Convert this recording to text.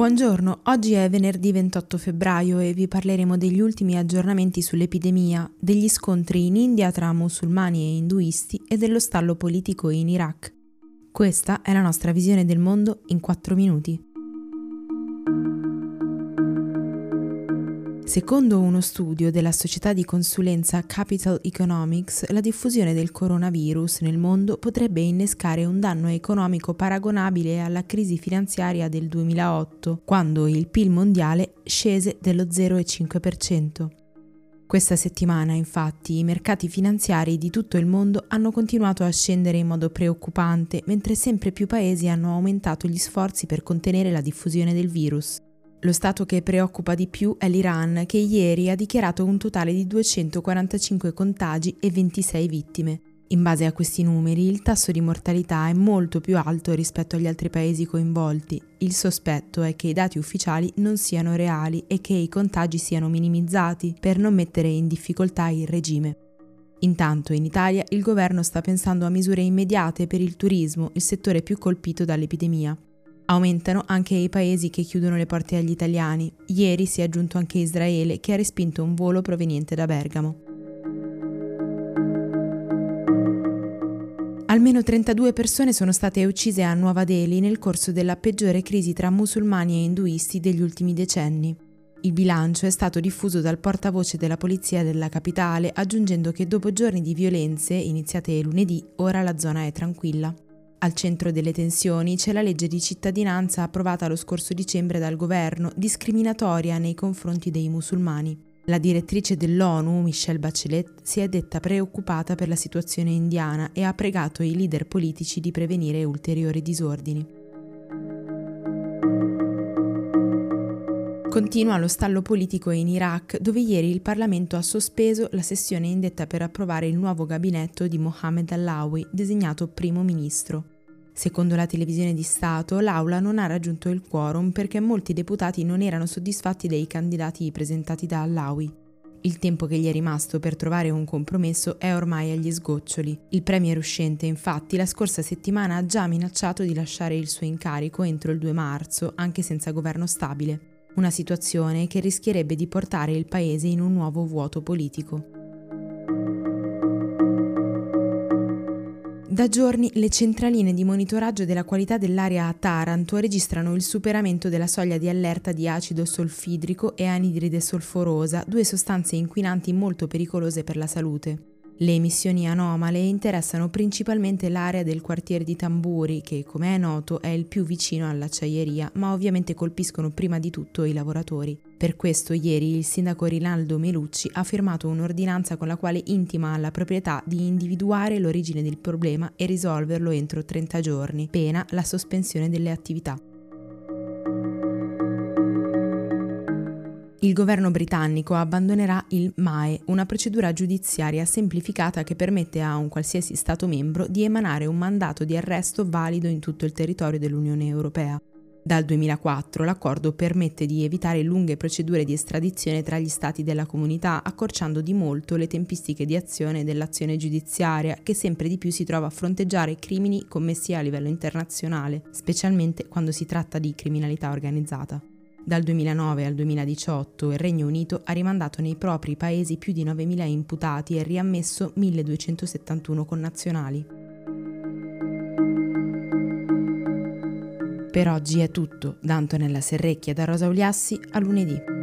Buongiorno, oggi è venerdì 28 febbraio e vi parleremo degli ultimi aggiornamenti sull'epidemia, degli scontri in India tra musulmani e induisti e dello stallo politico in Iraq. Questa è la nostra visione del mondo in 4 minuti. Secondo uno studio della società di consulenza Capital Economics, la diffusione del coronavirus nel mondo potrebbe innescare un danno economico paragonabile alla crisi finanziaria del 2008, quando il PIL mondiale scese dello 0,5%. Questa settimana, infatti, i mercati finanziari di tutto il mondo hanno continuato a scendere in modo preoccupante, mentre sempre più paesi hanno aumentato gli sforzi per contenere la diffusione del virus. Lo Stato che preoccupa di più è l'Iran, che ieri ha dichiarato un totale di 245 contagi e 26 vittime. In base a questi numeri, il tasso di mortalità è molto più alto rispetto agli altri paesi coinvolti. Il sospetto è che i dati ufficiali non siano reali e che i contagi siano minimizzati per non mettere in difficoltà il regime. Intanto in Italia il governo sta pensando a misure immediate per il turismo, il settore più colpito dall'epidemia. Aumentano anche i paesi che chiudono le porte agli italiani. Ieri si è aggiunto anche Israele che ha respinto un volo proveniente da Bergamo. Almeno 32 persone sono state uccise a Nuova Delhi nel corso della peggiore crisi tra musulmani e induisti degli ultimi decenni. Il bilancio è stato diffuso dal portavoce della polizia della capitale, aggiungendo che dopo giorni di violenze iniziate lunedì, ora la zona è tranquilla. Al centro delle tensioni c'è la legge di cittadinanza approvata lo scorso dicembre dal governo, discriminatoria nei confronti dei musulmani. La direttrice dell'ONU, Michelle Bachelet, si è detta preoccupata per la situazione indiana e ha pregato i leader politici di prevenire ulteriori disordini. Continua lo stallo politico in Iraq, dove ieri il Parlamento ha sospeso la sessione indetta per approvare il nuovo gabinetto di Mohammed Allawi, designato primo ministro. Secondo la televisione di Stato, l'Aula non ha raggiunto il quorum perché molti deputati non erano soddisfatti dei candidati presentati da Allawi. Il tempo che gli è rimasto per trovare un compromesso è ormai agli sgoccioli. Il premier uscente, infatti, la scorsa settimana ha già minacciato di lasciare il suo incarico entro il 2 marzo, anche senza governo stabile una situazione che rischierebbe di portare il paese in un nuovo vuoto politico. Da giorni le centraline di monitoraggio della qualità dell'aria a Taranto registrano il superamento della soglia di allerta di acido solfidrico e anidride solforosa, due sostanze inquinanti molto pericolose per la salute. Le emissioni anomale interessano principalmente l'area del quartiere di Tamburi, che come è noto è il più vicino all'acciaieria, ma ovviamente colpiscono prima di tutto i lavoratori. Per questo ieri il sindaco Rinaldo Melucci ha firmato un'ordinanza con la quale intima alla proprietà di individuare l'origine del problema e risolverlo entro 30 giorni, pena la sospensione delle attività. Il governo britannico abbandonerà il MAE, una procedura giudiziaria semplificata che permette a un qualsiasi Stato membro di emanare un mandato di arresto valido in tutto il territorio dell'Unione Europea. Dal 2004 l'accordo permette di evitare lunghe procedure di estradizione tra gli Stati della comunità, accorciando di molto le tempistiche di azione dell'azione giudiziaria, che sempre di più si trova a fronteggiare crimini commessi a livello internazionale, specialmente quando si tratta di criminalità organizzata. Dal 2009 al 2018 il Regno Unito ha rimandato nei propri paesi più di 9.000 imputati e riammesso 1.271 connazionali. Per oggi è tutto, da Antonella Serrecchia da Rosa Uliassi a lunedì.